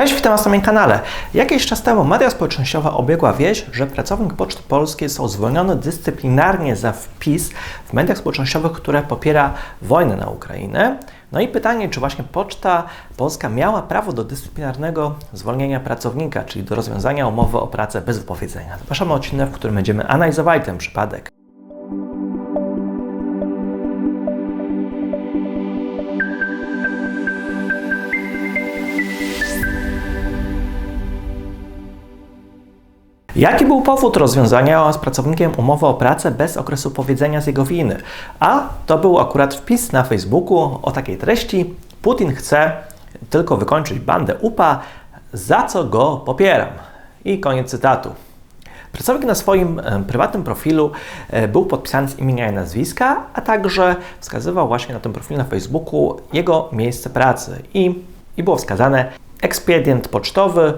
Cześć, witam Was na moim kanale. Jakiś czas temu media społecznościowe obiegła wieść, że pracownik Poczty Polskiej został zwolniony dyscyplinarnie za wpis w mediach społecznościowych, które popiera wojnę na Ukrainę. No i pytanie, czy właśnie Poczta Polska miała prawo do dyscyplinarnego zwolnienia pracownika, czyli do rozwiązania umowy o pracę bez wypowiedzenia. Zapraszam na odcinek, w którym będziemy analizowali ten przypadek. Jaki był powód rozwiązania z pracownikiem umowy o pracę bez okresu powiedzenia z jego winy? A to był akurat wpis na Facebooku o takiej treści: Putin chce tylko wykończyć bandę UPA, za co go popieram. I koniec cytatu. Pracownik na swoim prywatnym profilu e, był podpisany z imienia i nazwiska, a także wskazywał właśnie na tym profilu na Facebooku jego miejsce pracy i, i było wskazane ekspedient pocztowy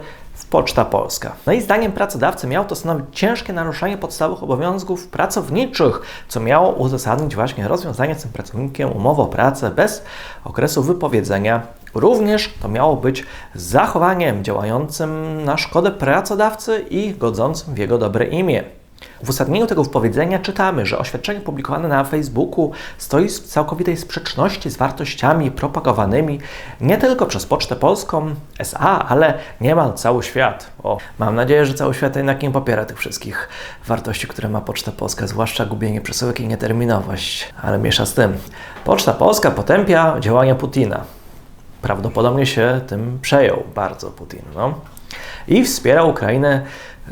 Poczta Polska. No i zdaniem pracodawcy miało to stanowić ciężkie naruszenie podstawowych obowiązków pracowniczych, co miało uzasadnić właśnie rozwiązanie z tym pracownikiem umowy o pracę bez okresu wypowiedzenia. Również to miało być zachowaniem działającym na szkodę pracodawcy i godzącym w jego dobre imię. W uzasadnieniu tego wypowiedzenia czytamy, że oświadczenie publikowane na Facebooku stoi w całkowitej sprzeczności z wartościami propagowanymi nie tylko przez Pocztę Polską SA, ale niemal cały świat. O, mam nadzieję, że cały świat jednak nie popiera tych wszystkich wartości, które ma Poczta Polska, zwłaszcza gubienie przesyłek i nieterminowość, ale miesza z tym. Poczta Polska potępia działania Putina. Prawdopodobnie się tym przejął bardzo Putin. No. I wspiera Ukrainę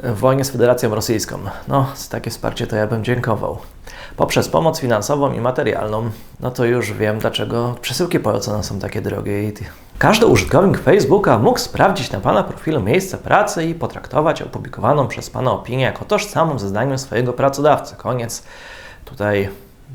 w wojnie z Federacją Rosyjską. No, z takie wsparcie to ja bym dziękował. Poprzez pomoc finansową i materialną, no to już wiem, dlaczego przesyłki polecone są takie drogie. Każdy użytkownik Facebooka mógł sprawdzić na Pana profilu miejsce pracy i potraktować opublikowaną przez Pana opinię jako tożsamą ze zdaniem swojego pracodawcy. Koniec tutaj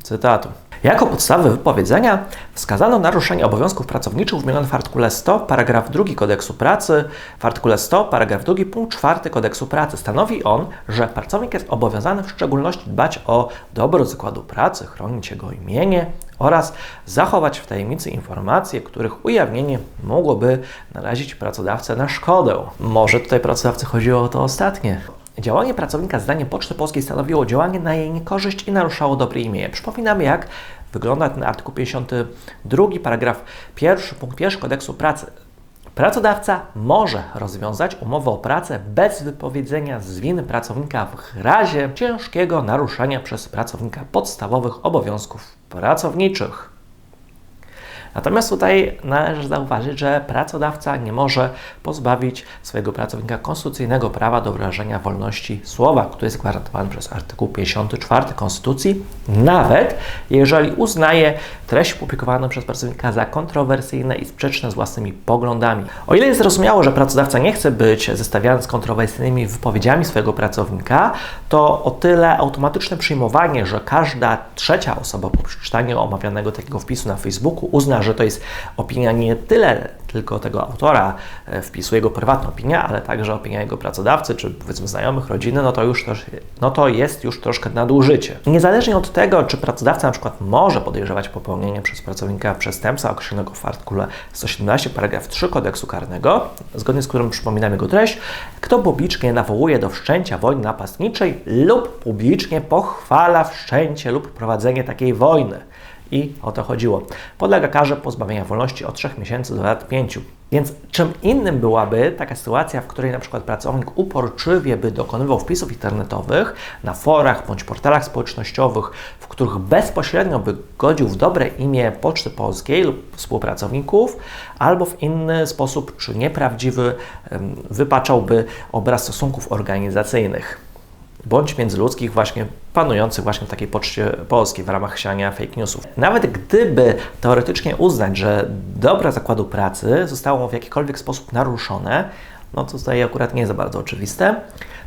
cytatu. Jako podstawę wypowiedzenia wskazano naruszenie obowiązków pracowniczych wymienione w artykule 100, paragraf 2 Kodeksu Pracy. W artykule 100, paragraf 2, punkt 4 Kodeksu Pracy stanowi on, że pracownik jest obowiązany w szczególności dbać o dobro zakładu pracy, chronić jego imienie oraz zachować w tajemnicy informacje, których ujawnienie mogłoby narazić pracodawcę na szkodę. Może tutaj pracodawcy chodziło o to ostatnie. Działanie pracownika zdaniem Poczty Polskiej stanowiło działanie na jej niekorzyść i naruszało dobre imię. Przypominamy, jak wygląda ten artykuł 52, paragraf 1, punkt 1 kodeksu pracy. Pracodawca może rozwiązać umowę o pracę bez wypowiedzenia z winy pracownika w razie ciężkiego naruszenia przez pracownika podstawowych obowiązków pracowniczych. Natomiast tutaj należy zauważyć, że pracodawca nie może pozbawić swojego pracownika konstytucyjnego prawa do wyrażenia wolności słowa, który jest gwarantowany przez artykuł 54 Konstytucji, nawet jeżeli uznaje treść publikowaną przez pracownika za kontrowersyjne i sprzeczne z własnymi poglądami. O ile jest zrozumiało, że pracodawca nie chce być zestawiany z kontrowersyjnymi wypowiedziami swojego pracownika, to o tyle automatyczne przyjmowanie, że każda trzecia osoba po przeczytaniu omawianego takiego wpisu na Facebooku uzna, że to jest opinia nie tyle tylko tego autora e, wpisu, jego prywatna opinia, ale także opinia jego pracodawcy, czy powiedzmy znajomych, rodziny, no to już też, no to jest już troszkę nadużycie. Niezależnie od tego, czy pracodawca na przykład może podejrzewać popełnienie przez pracownika przestępstwa określonego w artykule 117 paragraf 3 kodeksu karnego, zgodnie z którym przypominam jego treść, kto publicznie nawołuje do wszczęcia wojny napastniczej lub publicznie pochwala wszczęcie lub prowadzenie takiej wojny i o to chodziło. Podlega karze pozbawienia wolności od 3 miesięcy do lat 5. Więc czym innym byłaby taka sytuacja, w której na przykład pracownik uporczywie by dokonywał wpisów internetowych na forach bądź portalach społecznościowych, w których bezpośrednio by godził w dobre imię Poczty Polskiej lub współpracowników, albo w inny sposób czy nieprawdziwy wypaczałby obraz stosunków organizacyjnych bądź międzyludzkich właśnie panujących właśnie w takiej poczcie polskiej w ramach siania fake newsów. Nawet gdyby teoretycznie uznać, że dobra zakładu pracy zostało w jakikolwiek sposób naruszone, no to tutaj akurat nie jest za bardzo oczywiste,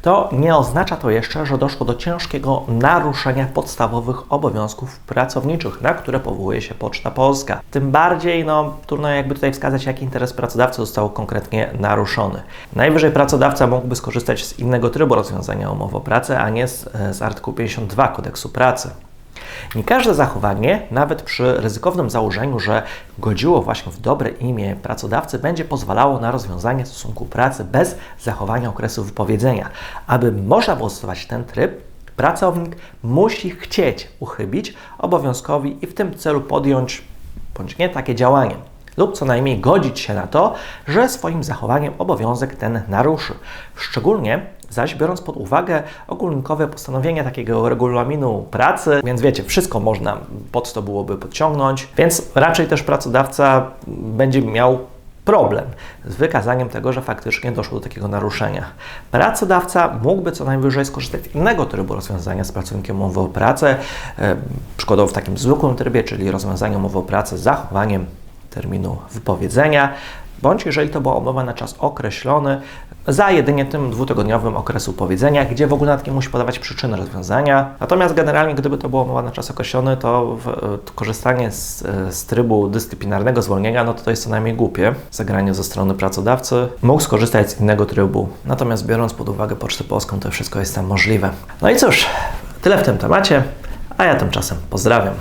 to nie oznacza to jeszcze, że doszło do ciężkiego naruszenia podstawowych obowiązków pracowniczych, na które powołuje się Poczta Polska. Tym bardziej, no, trudno jakby tutaj wskazać, jaki interes pracodawcy został konkretnie naruszony. Najwyżej pracodawca mógłby skorzystać z innego trybu rozwiązania umowy o pracę, a nie z, z artykułu 52 kodeksu pracy. Nie każde zachowanie, nawet przy ryzykownym założeniu, że godziło właśnie w dobre imię pracodawcy, będzie pozwalało na rozwiązanie stosunku pracy bez zachowania okresu wypowiedzenia. Aby można było stosować ten tryb, pracownik musi chcieć uchybić obowiązkowi i w tym celu podjąć bądź nie takie działanie lub co najmniej godzić się na to, że swoim zachowaniem obowiązek ten naruszy. Szczególnie zaś biorąc pod uwagę ogólnikowe postanowienia takiego regulaminu pracy, więc wiecie, wszystko można pod to byłoby podciągnąć, więc raczej też pracodawca będzie miał problem z wykazaniem tego, że faktycznie doszło do takiego naruszenia. Pracodawca mógłby co najwyżej skorzystać z innego trybu rozwiązania z pracownikiem umowy o pracę, e, przykładowo w takim zwykłym trybie, czyli rozwiązanie umowy o pracę z zachowaniem terminu wypowiedzenia, bądź jeżeli to była umowa na czas określony, za jedynie tym dwutygodniowym okresu powiedzenia, gdzie w ogóle nawet nie musi podawać przyczyny rozwiązania. Natomiast generalnie, gdyby to była umowa na czas określony, to w, to korzystanie z, z trybu dyscyplinarnego zwolnienia, no to to jest co najmniej głupie. Zagranie ze strony pracodawcy mógł skorzystać z innego trybu. Natomiast biorąc pod uwagę Pocztę Polską, to wszystko jest tam możliwe. No i cóż, tyle w tym temacie, a ja tymczasem pozdrawiam.